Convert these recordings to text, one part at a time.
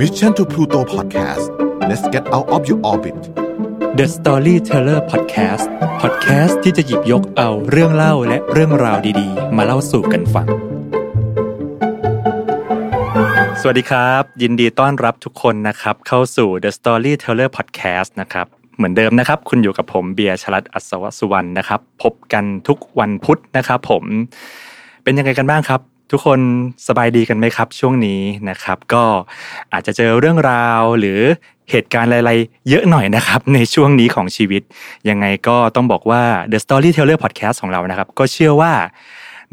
Mission to Pluto Podcast let's get out of your orbit The Storyteller Podcast Podcast ที่จะหยิบยกเอาเรื่องเล่าและเรื่องราวดีๆ มาเล่าสู่กันฟัง สวัสดีครับ ยินดีต้อนรับทุกคนนะครับ เข้าสู่ The Storyteller Podcast นะครับเหมือนเดิมนะครับ คุณอยู่กับผมเบียร์ชลัดอัศวสุวรรณนะครับ พบกันทุกวันพุธนะครับ ผมเป็นยังไงกันบ้างครับ ทุกคนสบายดีกันไหมครับ ช่วงนี้นะครับ ก็อาจจะเจอเรื่องราวหรือเหตุการณ์อะไรๆเยอะหน่อยนะครับ ในช่วงนี้ของชีวิต ยังไงก็ต้องบอกว่า The Storyteller Podcast ของเรานะครับ ก็เชื่อว่า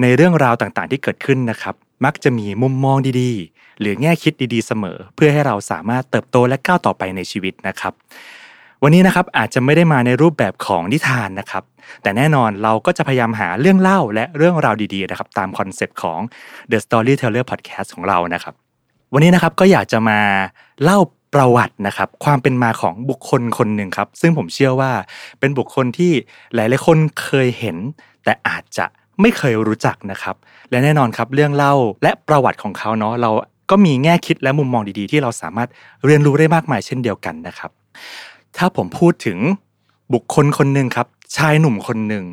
ในเรื่องราวต่างๆที่เกิดขึ้นนะครับ มักจะมีมุมมองดีๆ หรือแง่คิดดีๆเสมอ เพื่อให้เราสามารถเติบโตและก้าวต่อไปในชีวิตนะครับ วันนี้นะครับอาจจะไม่ได้มาในรูปแบบของนิทานนะครับ แต่แน่นอนเราก็จะพยายามหาเรื่องเล่าและเรื่องราวดีๆนะครับตาม concept ของ The Storyteller Podcast ของเรานะครับ วันนี้นะครับก็อยากจะมาเล่าประวัตินะครับความเป็นมาของบุคคลคนหนึ่งครับ ซึ่งผมเชื่อว่าเป็นบุคคลที่หลายๆคนเคยเห็น แต่อาจจะไม่เคยรู้จักนะครับ และแน่นอนครับเรื่องเล่าและประวัติของเขาเนาะเราก็มีแง่คิดและมุมมองดีๆ ที่เราสามารถเรียนรู้ได้มากมายเช่นเดียวกันนะครับ ถ้าผมพูดถึงบุคคลคนหนึ่งครับ ชายหนุ่มคนหนึ่ง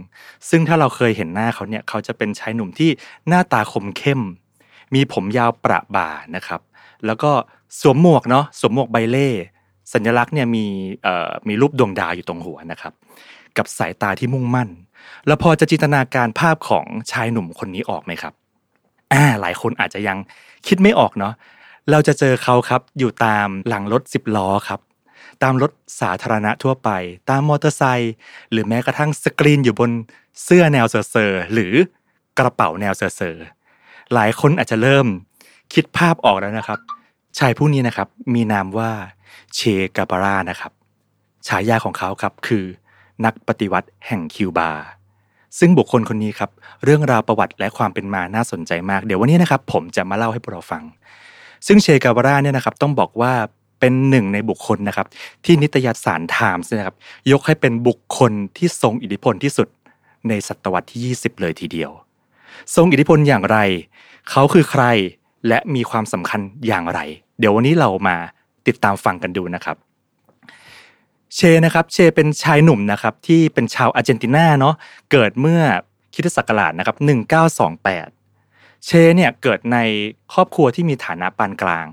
ซึ่งถ้าเราเคยเห็นหน้าเขาเนี่ยเขาจะเป็นชายหนุ่มที่หน้าตาคมเข้ม มีผมยาวประบ่านะครับ แล้วก็สวมหมวกเนาะสวมหมวกใบเล่สัญลักษณ์เนี่ยมีมีรูปดวงดาวอยู่ตรงหัวนะครับ กับสายตาที่มุ่งมั่น แล้วพอจะจินตนาการภาพของชายหนุ่มคนนี้ออกไหมครับอ่าหลายคนอาจจะยังคิดไม่ออกเนาะเราจะเจอเขาครับอยู่ตามหลังรถสิบล้อครับ ตามรถสาธารณะทั่วไป ตามมอเตอร์ไซค์หรือแม้กระทั่งสกรีนอยู่บนเสื้อแนวเซอร์หรือกระเป๋าแนวเซอร์หลายคนอาจจะเริ่มคิดภาพออกแล้วนะครับ ชายผู้นี้นะครับมีนามว่าเช เกบารานะครับฉายาของเขาครับคือนักปฏิวัติแห่งคิวบา ซึ่งบุคคลคนนี้ครับเรื่องราวประวัติและความเป็นมาน่าสนใจมาก เดี๋ยววันนี้นะครับผมจะมาเล่าให้พวกเราฟัง ซึ่งเชกาบาราเนี่ยนะครับต้องบอกว่า เป็นหนึ่งในบุคคลนะครับ ที่นิตยสารไทมส์นะครับ ยกให้เป็นบุคคลที่ทรงอิทธิพลที่สุดในศตวรรษที่ 20 เลยทีเดียว ทรงอิทธิพลอย่างไร เขาคือใครและมีความสำคัญอย่างไร เดี๋ยววันนี้เรามาติดตามฟังกันดูนะครับเชนะครับเชเป็นชายหนุ่มนะครับที่เป็นชาวอาร์เจนตินาเนาะเกิดเมื่อคริสตศักราชนะครับ1928 เชเนี่ยเกิดในครอบครัวที่มีฐานะปานกลาง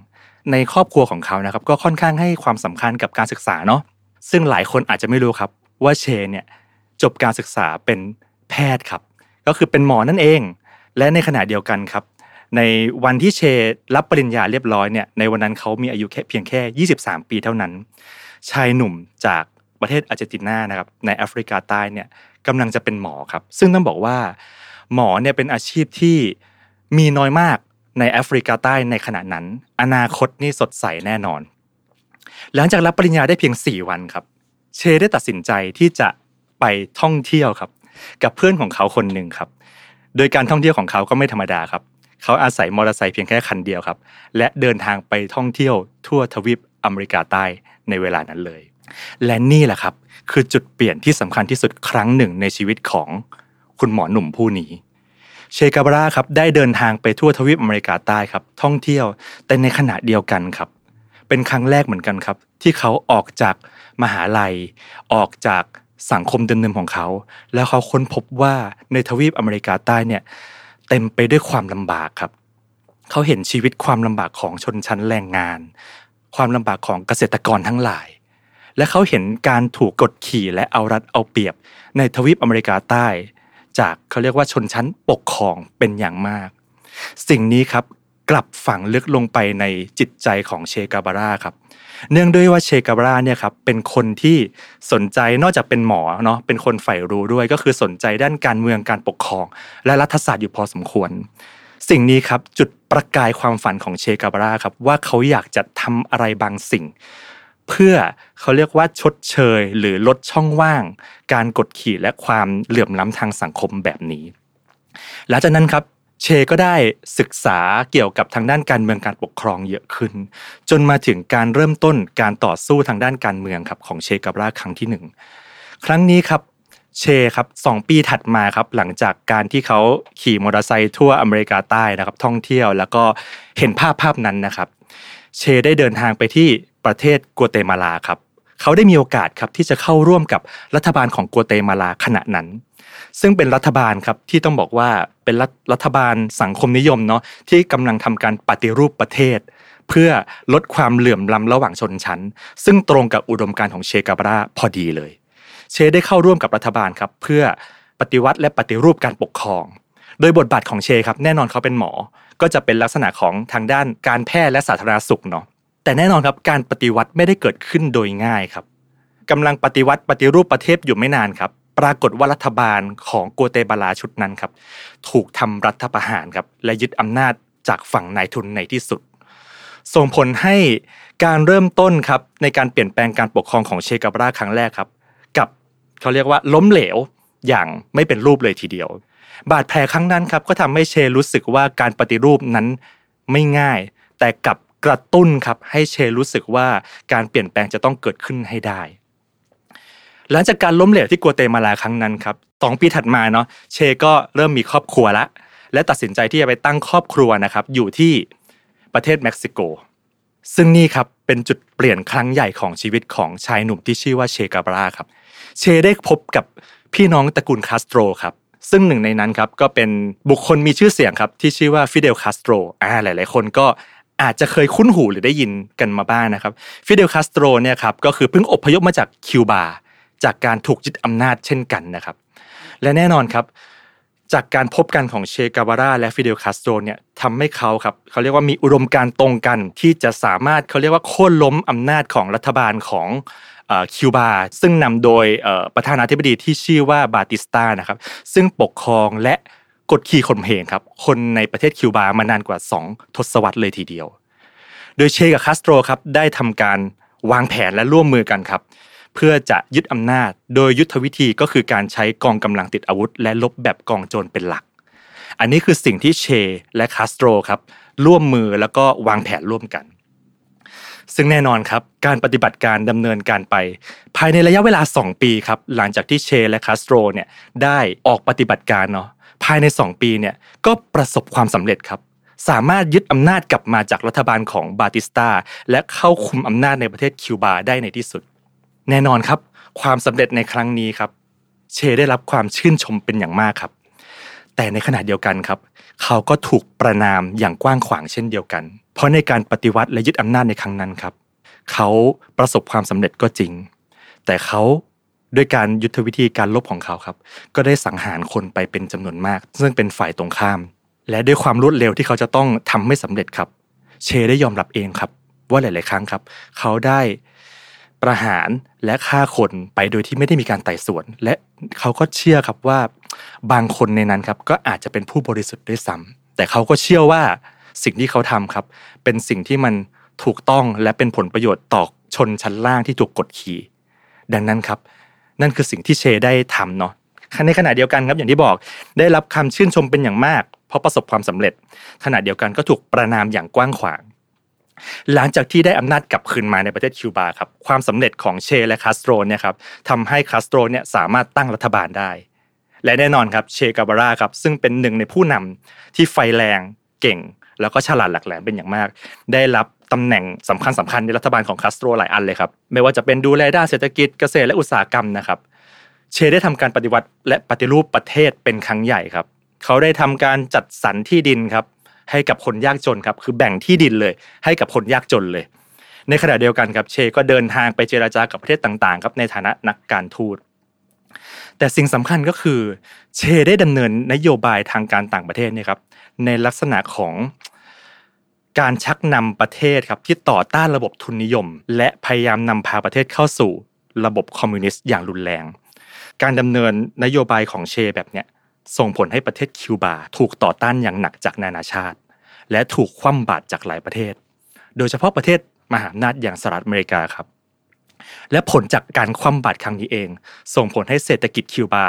ในครอบครัวของเขานะครับก็ค่อนข้างให้ความสำคัญกับการศึกษาเนาะซึ่งหลายคนอาจจะไม่รู้ครับ ว่าเชเนี่ยจบการศึกษาเป็นแพทย์ครับ ก็คือเป็นหมอนั่นเอง และในขณะเดียวกันครับ ในวันที่เชรับปริญญาเรียบร้อยเนี่ยในวันนั้นเขามีอายุแค่เพียงแค่ 23 ปีเท่านั้น ชายหนุ่มจากประเทศอาร์เจนตินานะครับในแอฟริกาใต้เนี่ยกำลังจะเป็นหมอครับ ซึ่งต้องบอกว่า หมอเนี่ยเป็นอาชีพที่มีน้อยมาก ในแอฟริกาใต้ในขณะนั้น อนาคตนี่สดใสแน่นอน หลังจากรับปริญญาได้เพียง 4 วันครับ เชได้ตัดสินใจที่จะไปท่องเที่ยวครับ กับเพื่อนของเขาคนหนึ่งครับ โดยการท่องเที่ยวของเขาก็ไม่ธรรมดาครับเขาอาศัยมอเตอร์ไซค์เพียงแค่คันเดียวครับ และเดินทางไปท่องเที่ยวทั่วทวีปอเมริกาใต้ในเวลานั้นเลย และนี่แหละครับ คือจุดเปลี่ยนที่สำคัญที่สุดครั้งหนึ่งในชีวิตของคุณหมอหนุ่มผู้นี้ เชกาบราครับได้เดินทางไปทั่วทวีปอเมริกาใต้ครับท่องเที่ยว แต่ในขณะเดียวกันครับ เป็นครั้งแรกเหมือนกันครับ ที่เขาออกจากมหาลัย ออกจากสังคมเดิมๆของเขา แล้วเขาค้นพบว่าในทวีปอเมริกาใต้เนี่ยเต็มไปด้วยความลำบากครับ เขาเห็นชีวิตความลำบากของชนชั้นแรงงาน ความลำบากของเกษตรกรทั้งหลาย และเขาเห็นการถูกกดขี่และเอารัดเอาเปรียบในทวีปอเมริกาใต้ จากเขาเรียกว่าชนชั้นปกครองเป็นอย่างมาก สิ่งนี้ครับกลับฝังลึกลงไปในจิตใจของเชกาบาร่าครับ เนื่องด้วยว่าเชกาบาร่าเนี่ยครับเป็นคนที่สนใจนอกจากเป็นหมอเนาะเป็นคนใฝ่รู้ด้วยก็คือสนใจด้านการเมืองการปกครอง และรัฐศาสตร์อยู่พอสมควร สิ่งนี้ครับจุดประกายความฝันของเชกาบาร่าครับว่าเขาอยากจะทำอะไรบางสิ่ง เพื่อเขาเรียกว่าชดเชย หรือลดช่องว่าง การกดขี่และความเหลื่อมล้ำทางสังคมแบบนี้ หลังจากนั้นครับเชก็ได้ศึกษาเกี่ยวกับทางด้านการเมืองการปกครองเยอะขึ้น จนมาถึงการเริ่มต้นการต่อสู้ทางด้านการเมืองครับของเชกาบราครั้งที่หนึ่งครั้งนี้ครับเชครับสองปีถัดมาครับหลังจากการที่เขาขี่มอเตอร์ไซค์ทั่วอเมริกาใต้นะครับท่องเที่ยว แล้วก็เห็นภาพภาพนั้นนะครับ เชได้เดินทางไปที่ประเทศกัวเตมาลาครับเขาได้มีโอกาสครับที่จะเข้าร่วมกับรัฐบาลของกัวเตมาลาขณะนั้น ซึ่งเป็นรัฐบาลครับที่ต้องบอกว่าเป็นรัฐรัฐบาลสังคมนิยมเนาะที่กำลังทำการปฏิรูปประเทศ เพื่อลดความเหลื่อมล้ำระหว่างชนชั้น ซึ่งตรงกับอุดมการณ์ของเชกาบราพอดีเลย เชได้เข้าร่วมกับรัฐบาลครับเพื่อปฏิวัติและปฏิรูปการปกครอง โดยบทบาทของเชครับแน่นอนเขาเป็นหมอ ก็จะเป็นลักษณะของทางด้านการแพทย์และสาธารณสุขเนาะแต่แน่นอนครับการปฏิวัติไม่ได้เกิดขึ้นโดยง่ายครับกำลังปฏิวัติปฏิรูปประเทศอยู่ไม่นานครับ ปรากฏว่ารัฐบาลของกัวเตบาลาชุดนั้นครับถูกทำรัฐประหารครับและยึดอำนาจจากฝั่งนายทุนในที่สุด ส่งผลให้การเริ่มต้นครับในการเปลี่ยนแปลงการปกครองของเชกาบราครั้งแรกครับ กับเขาเรียกว่าล้มเหลวอย่างไม่เป็นรูปเลยทีเดียว บาดแผลครั้งนั้นครับก็ทำให้เชรู้สึกว่าการปฏิรูปนั้นไม่ง่าย แต่กับกระตุ้นครับให้เชรู้สึกว่าการเปลี่ยนแปลงจะต้องเกิดขึ้นให้ได้ หลังจากการล้มเหลวที่กัวเตมาลาครั้งนั้นครับสองปีถัดมาเนาะเชก็เริ่มมีครอบครัวละและตัดสินใจที่จะไปตั้งครอบครัวนะครับ อยู่ที่ประเทศเม็กซิโก ซึ่งนี่ครับเป็นจุดเปลี่ยนครั้งใหญ่ของชีวิตของชายหนุ่มที่ชื่อว่าเชเกบาราครับ เชได้พบกับพี่น้องตระกูลคาสโตรครับ ซึ่งหนึ่งในนั้นครับก็เป็นบุคคลมีชื่อเสียงครับที่ชื่อว่าฟิเดลคาสโตรอ่าหลาย ๆ คนก็อาจจะเคยคุ้นหูหรือได้ยินกันมาบ้างนะครับฟิเดลคาสโตรเนี่ยครับก็คือเพิ่งอพยพมาจากคิวบาจากการถูกยึดอำนาจเช่นกันนะครับ และแน่นอนครับ จากการพบกันของเชเกวาราและฟิเดลคาสโตรเนี่ยทำให้เขาครับเขาเรียกว่ามีอุดมการณ์ตรงกันที่จะสามารถเขาเรียกว่าโค่นล้มอำนาจของรัฐบาลของ คิวบาซึ่งนำโดยประธานาธิบดีที่ชื่อว่าบาติสตานะครับซึ่งปกครองและกดขี่ข่มเหงครับคนในประเทศคิวบามานานกว่า 2 ทศวรรษเลยทีเดียว โดยเชกับคาสโตรครับได้ทำการวางแผนและร่วมมือกันครับเพื่อจะยึดอำนาจ โดยยุทธวิธีก็คือการใช้กองกำลังติดอาวุธ และลบแบบกองโจรเป็นหลัก อันนี้คือสิ่งที่เชและคาสโตรครับร่วมมือแล้วก็วางแผนร่วมกัน ซึ่งแน่นอนครับการปฏิบัติการดำเนินการไป ภายในระยะเวลา 2 ปีครับหลังจากที่เชและคาสโตรเนี่ยได้ออกปฏิบัติการเนาะภายใน 2 ปีเนี่ยก็ประสบความสำเร็จครับสามารถยึดอำนาจกลับมาจากรัฐบาลของบาติสตาและเข้าคุมอำนาจในประเทศคิวบาได้ในที่สุด แน่นอนครับ ความสำเร็จในครั้งนี้ครับ เชได้รับความชื่นชมเป็นอย่างมากครับ แต่ในขณะเดียวกันครับ เขาก็ถูกประนามอย่างกว้างขวางเช่นเดียวกันเพราะในการปฏิวัติและยึดอำนาจในครั้งนั้นครับ เขาประสบความสำเร็จก็จริง แต่เขาด้วยการยุทธวิธีการลบของเขาครับ ก็ได้สังหารคนไปเป็นจำนวนมาก ซึ่งเป็นฝ่ายตรงข้าม และด้วยความรวดเร็วที่เขาจะต้องทำไม่สำเร็จครับ เชได้ยอมรับเองครับ ว่าหลาย ๆ ครั้งครับ เขาได้ประหารและฆ่าคนไปโดยที่ไม่ได้มีการไต่สวน และเขาก็เชื่อครับว่าบางคนในนั้นครับก็อาจจะเป็นผู้บริสุทธิ์ด้วยซ้ำแต่เขาก็เชื่อว่า สิ่งที่เขาทำครับ เป็นสิ่งที่มันถูกต้องและเป็นผลประโยชน์ต่อชนชั้นล่างที่ถูกกดขี่ ดังนั้นครับ นั่นคือสิ่งที่เชได้ทำเนาะในขณะเดียวกันครับอย่างที่บอก ได้รับคำชื่นชมเป็นอย่างมาก เพราะประสบความสำเร็จ ขณะเดียวกันก็ถูกประนามอย่างกว้างขวาง หลังจากที่ได้อำนาจกลับคืนมาในประเทศคิวบาครับความสำเร็จของเชและคาสโตรเนี่ยครับทำให้คาสโตรเนี่ยสามารถตั้งรัฐบาลได้ และแน่นอนครับเชกาบาร่าครับซึ่งเป็นหนึ่งในผู้นำที่ไฟแรงเก่ง แล้วก็ฉลาดหลักแหลมเป็นอย่างมาก ได้รับตำแหน่งสำคัญสำคัญในรัฐบาลของคาสโตรหลายอันเลยครับ ไม่ว่าจะเป็นดูแลด้านเศรษฐกิจเกษตรและอุตสาหกรรมนะครับ เชได้ทำการปฏิวัติและปฏิรูปประเทศเป็นครั้งใหญ่ครับ เขาได้ทำการจัดสรรที่ดินครับ ให้กับคนยากจนครับ คือแบ่งที่ดินเลย ให้กับคนยากจนเลย ในขณะเดียวกันครับ เชก็เดินทางไปเจราจากับประเทศต่างๆครับในฐานะนักการทูตแต่สิ่งสำคัญก็คือ เชได้ดำเนินนโยบายทางการต่างประเทศเนี่ยครับในลักษณะของ การชักนำประเทศครับที่ต่อต้านระบบทุนนิยม และพยายามนำพาประเทศเข้าสู่ระบบคอมมิวนิสต์อย่างรุนแรง การดำเนินนโยบายของเชแบบเนี้ยส่งผลให้ประเทศคิวบาถูกต่อต้านอย่างหนักจากนานาชาติ และถูกคว่ำบาตรจากหลายประเทศ โดยเฉพาะประเทศมหาอำนาจอย่างสหรัฐอเมริกาครับ และผลจากการคว่ำบาตรครั้งนี้เอง ส่งผลให้เศรษฐกิจคิวบา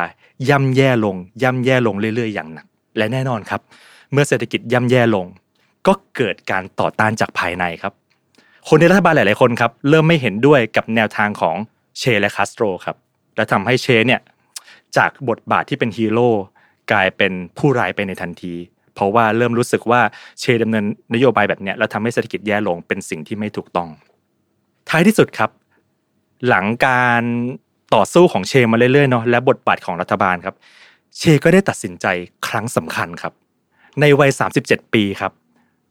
ย่ำแย่ลง ย่ำแย่ลงเรื่อยๆ อย่างหนัก และแน่นอนครับ เมื่อเศรษฐกิจย่ำแย่ลง ก็เกิดการต่อต้านจากภายในครับ คนในรัฐบาลหลาย ๆ คนครับเริ่มไม่เห็นด้วยกับแนวทางของเชและคาสโตรครับและทำให้เชเนี่ยจากบทบาทที่เป็นฮีโร่กลายเป็นผู้ร้ายไปในทันที เพราะว่าเริ่มรู้สึกว่าเชดำเนินนโยบายแบบเนี้ยแล้วทำให้เศรษฐกิจแย่ลงเป็นสิ่งที่ไม่ถูกต้อง ท้ายที่สุดครับ หลังการต่อสู้ของเชมาเรื่อยๆเนาะและบทบาทของรัฐบาลครับ เชก็ได้ตัดสินใจครั้งสำคัญครับ ในวัย 37 ปีครับ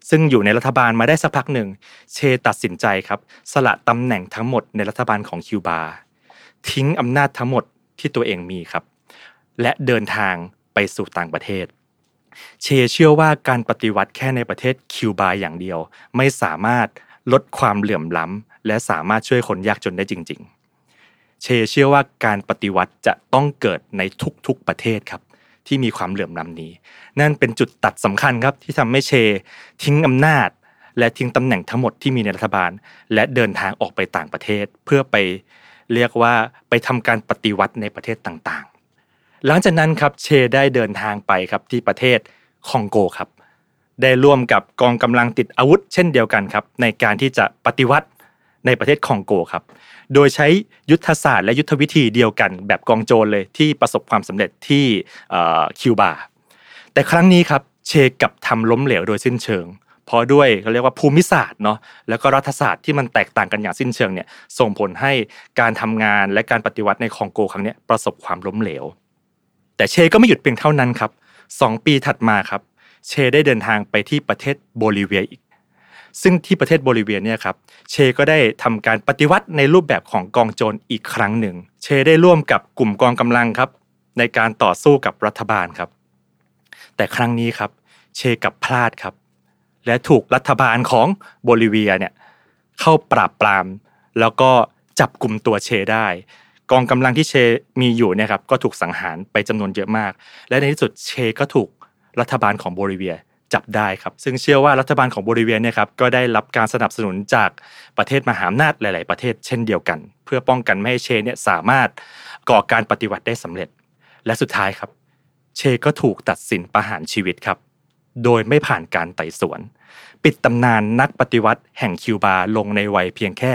ซึ่งอยู่ในรัฐบาลมาได้สักพักหนึ่ง เชตัดสินใจครับ สละตำแหน่งทั้งหมดในรัฐบาลของคิวบา ทิ้งอำนาจทั้งหมดที่ตัวเองมีครับ และเดินทางไปสู่ต่างประเทศ เชเชื่อว่าการปฏิวัติแค่ในประเทศคิวบาอย่างเดียว ไม่สามารถลดความเหลื่อมล้ำและสามารถช่วยคนยากจนได้จริง ๆ เชเชื่อว่าการปฏิวัติจะต้องเกิดในทุกๆประเทศครับ ที่มีความเหลื่อมล้ำนี้ นั่นเป็นจุดตัดสำคัญครับที่ทำให้เช ทิ้งอำนาจ และทิ้งตำแหน่งทั้งหมดที่มีในรัฐบาล และเดินทางออกไปต่างประเทศ เพื่อไปเรียกว่าไปทำการปฏิวัติในประเทศต่างๆ หลังจากนั้นครับเชได้เดินทางไปครับที่ประเทศคองโกครับ ได้ร่วมกับกองกำลังติดอาวุธ เช่นเดียวกันครับในการที่จะปฏิวัติในประเทศคองโกครับ โดยใช้ยุทธศาสตร์และยุทธวิธีเดียวกัน แบบกองโจรเลยที่ประสบความสำเร็จที่คิวบา แต่ครั้งนี้ครับเชกับทำล้มเหลวโดยสิ้นเชิง เพราะด้วยเขาเรียกว่าภูมิศาสตร์เนาะแล้วก็รัฐศาสตร์ที่มันแตกต่างกันอย่างสิ้นเชิงเนี่ยส่งผลให้การทำงานและการปฏิวัติในคองโกครั้งนี้ประสบความล้มเหลว แต่เชก็ไม่หยุดเพียงเท่านั้นครับสองปีถัดมาครับเชได้เดินทางไปที่ประเทศโบลิเวียอีก ซึ่งที่ประเทศโบลิเวียเนี่ยครับเชก็ได้ทำการปฏิวัติในรูปแบบของกองโจรอีกครั้งหนึ่ง เชได้ร่วมกับกลุ่มกองกำลังครับ ในการต่อสู้กับรัฐบาลครับ แต่ครั้งนี้ครับ เชกับพลาดครับ และถูกรัฐบาลของโบลิเวียเนี่ยเข้าปราบปราม แล้วก็จับกลุ่มตัวเชได้ กองกำลังที่เชมีอยู่เนี่ยครับก็ถูกสังหารไปจำนวนเยอะมาก และในที่สุดเชก็ถูกรัฐบาลของโบลิเวีย จับได้ครับ ซึ่งเชื่อว่ารัฐบาลของโบลิเวียเนี่ยครับก็ได้รับการสนับสนุนจากประเทศมหาอำนาจหลาย ๆ ประเทศเช่นเดียวกัน เพื่อป้องกันไม่ให้เชเนี่ยสามารถก่อการปฏิวัติได้สำเร็จ และสุดท้ายครับ เชก็ถูกตัดสินประหารชีวิตครับ โดยไม่ผ่านการไต่สวน ปิดตำนานนักปฏิวัติแห่งคิวบาลงในวัยเพียงแค่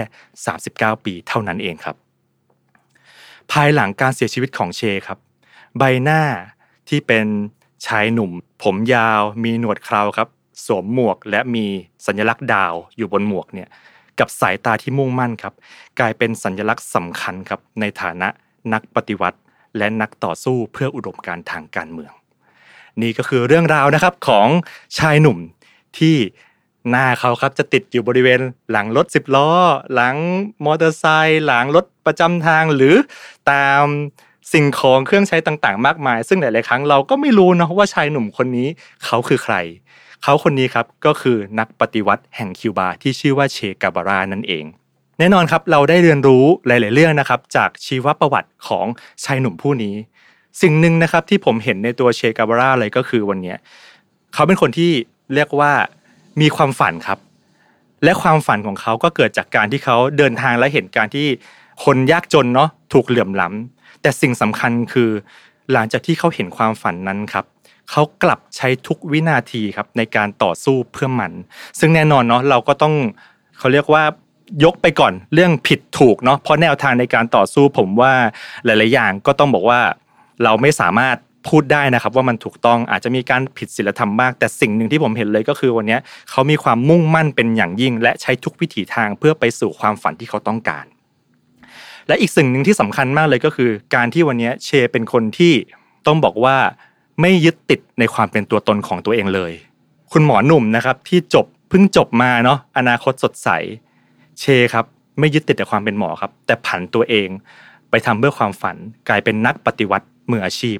39 ปีเท่านั้นเองครับ ภายหลังการเสียชีวิตของเชครับ ใบหน้าที่เป็น ชายหนุ่ม ผมยาวมีหนวดเคราครับ สวมหมวกและมีสัญลักษณ์ดาวอยู่บนหมวกเนี่ยกับสายตาที่มุ่งมั่นครับ กลายเป็นสัญลักษณ์สำคัญครับในฐานะนักปฏิวัติ และนักต่อสู้เพื่ออุดมการทางการเมือง นี่ก็คือเรื่องราวนะครับของชายหนุ่มที่หน้าเขาครับจะติดอยู่บริเวณหลังรถสิบล้อ หลังมอเตอร์ไซค์หลังรถประจำทางหรือตาม สิ่งของเครื่องใช้ต่างๆ มากมาย ซึ่งหลายๆครั้งเราก็ไม่รู้นะว่าชายหนุ่มคนนี้เขาคือใคร เขาคนนี้ครับก็คือนักปฏิวัติแห่งคิวบาที่ชื่อว่าเชกาบารานั่นเอง แน่นอนครับเราได้เรียนรู้หลาย ๆเรื่องนะครับ จากชีวประวัติของชายหนุ่มผู้นี้ สิ่งหนึ่งนะครับที่ผมเห็นในตัวเชกาบาราเลยก็คือวันนี้เขาเป็นคนที่เรียกว่ามีความฝันครับ และความฝันของเขาก็เกิดจากการที่เขาเดินทางและเห็นการที่ คนยากจนเนาะถูกเหลื่อมล้ำแต่สิ่งสำคัญคือ หลังจากที่เขาเห็นความฝันนั้นครับเขากลับใช้ทุกวินาทีครับในการต่อสู้เพื่อมัน ซึ่งแน่นอนเนาะเราก็ต้องเขาเรียกว่ายกไปก่อนเรื่องผิดถูกเนาะเพราะแนวทางในการต่อสู้ผมว่าหลาย ๆ อย่างก็ต้องบอกว่าเราไม่สามารถพูดได้นะครับว่ามันถูกต้องอาจจะมีการผิดศีลธรรมมากแต่สิ่งหนึ่งที่ผมเห็นเลยก็คือวันนี้เขามีความมุ่งมั่นเป็นอย่างยิ่ง และใช้ทุกวิถีทางเพื่อไปสู่ความฝันที่เขาต้องการ และอีกสิ่งหนึ่งที่สำคัญมากเลยก็คือ การที่วันนี้เชเป็นคนที่ต้องบอกว่าไม่ยึดติดในความเป็นตัวตนของตัวเองเลย คุณหมอหนุ่มนะครับที่จบเพิ่งจบมาเนาะอนาคตสดใส เชครับ ไม่ยึดติดแต่ความเป็นหมอครับ แต่ผันตัวเองไปทำเพื่อความฝันกลายเป็นนักปฏิวัติมืออาชีพ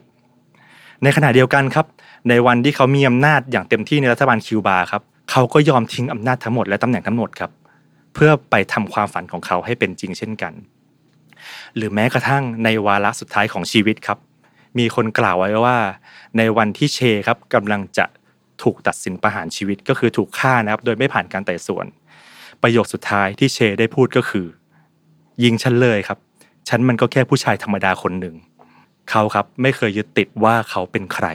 ในขณะเดียวกันครับ ในวันที่เขามีอำนาจอย่างเต็มที่ในรัฐบาลคิวบาครับเขาก็ยอมทิ้งอำนาจทั้งหมดและตำแหน่งทั้งหมดครับ เพื่อไปทำความฝันของเขาให้เป็นจริงเช่นกัน หรือแม้กระทั่งในวาระสุดท้ายของชีวิตครับ มีคนกล่าวไว้ว่า ในวันที่เชครับกำลังจะถูกตัดสินประหารชีวิตก็คือถูกฆ่านะครับ โดยไม่ผ่านการไต่สวน ประโยคสุดท้ายที่เชได้พูดก็คือ ยิงฉันเลยครับ ฉันมันก็แค่ผู้ชายธรรมดาคนหนึ่งเขาครับไม่เคยยึดติดว่าเขาเป็นใคร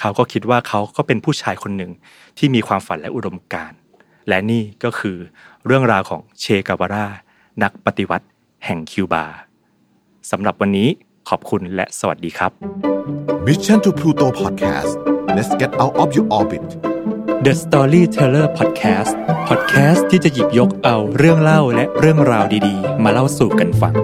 เขาก็คิดว่าเขาก็เป็นผู้ชายคนหนึ่งที่มีความฝันและอุดมการณ์และนี่ก็คือเรื่องราวของเชกาวารานักปฏิวัติแห่งคิวบา สำหรับวันนี้ขอบคุณและสวัสดีครับ Mission to Pluto Podcast Let's get out of your orbit The Storyteller Podcast Podcast ที่จะหยิบยกเอาเรื่องเล่าและเรื่องราวดีๆ มาเล่าสู่กันฟัง